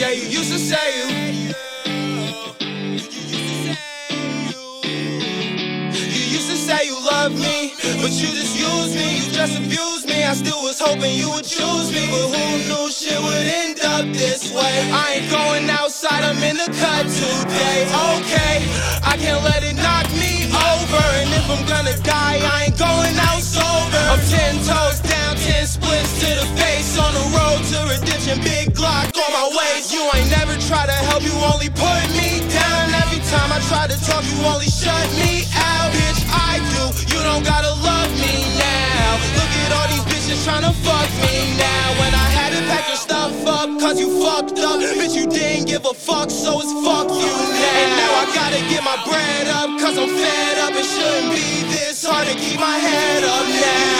Yeah, you used to say you. You used to say you love me, but you just used me, you just abused me. I still was hoping you would choose me, but who knew shit would end up this way? I ain't going outside, I'm in the cut today. Okay, I can't let it knock me over, and if I'm gonna die, I ain't going out sober. I'm ten toes down, ten splits to the face on the road to redemption. Big Glock on my try to help, you only put me down. Every time I try to talk, you only shut me out. Bitch, I do. You don't gotta love me now. Look at all these bitches tryna fuck me now. When I had to pack your stuff up, cause you fucked up. Bitch, you didn't give a fuck, so it's fuck you now. And now I gotta get my bread up, cause I'm fed up. It shouldn't be this hard to keep my head up now.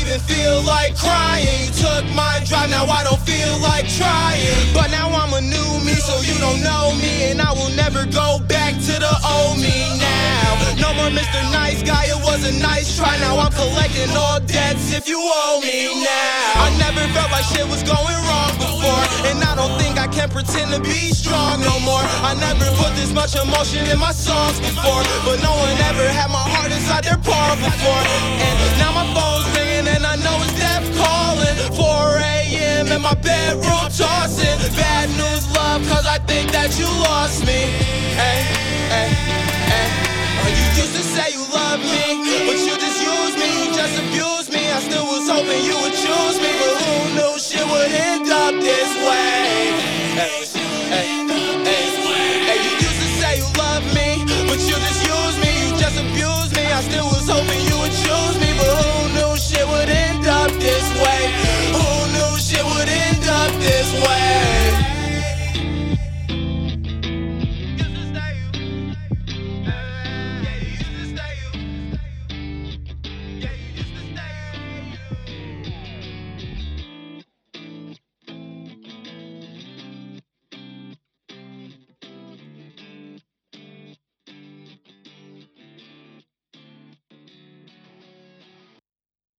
Even feel like crying. Took my drive, now I don't feel like trying. But now I'm a new me, so you don't know me, and I will never go back to the old me now. No more Mr. Nice Guy, it was a nice try. Now I'm collecting all debts if you owe me now. I never felt like shit was going wrong before, and I don't think I can pretend to be strong no more. I never put this much emotion in my songs before, but no one ever had my heart inside their palm before. And now my bedroom tossing. Bad news, love, cause I think that you lost me. this way.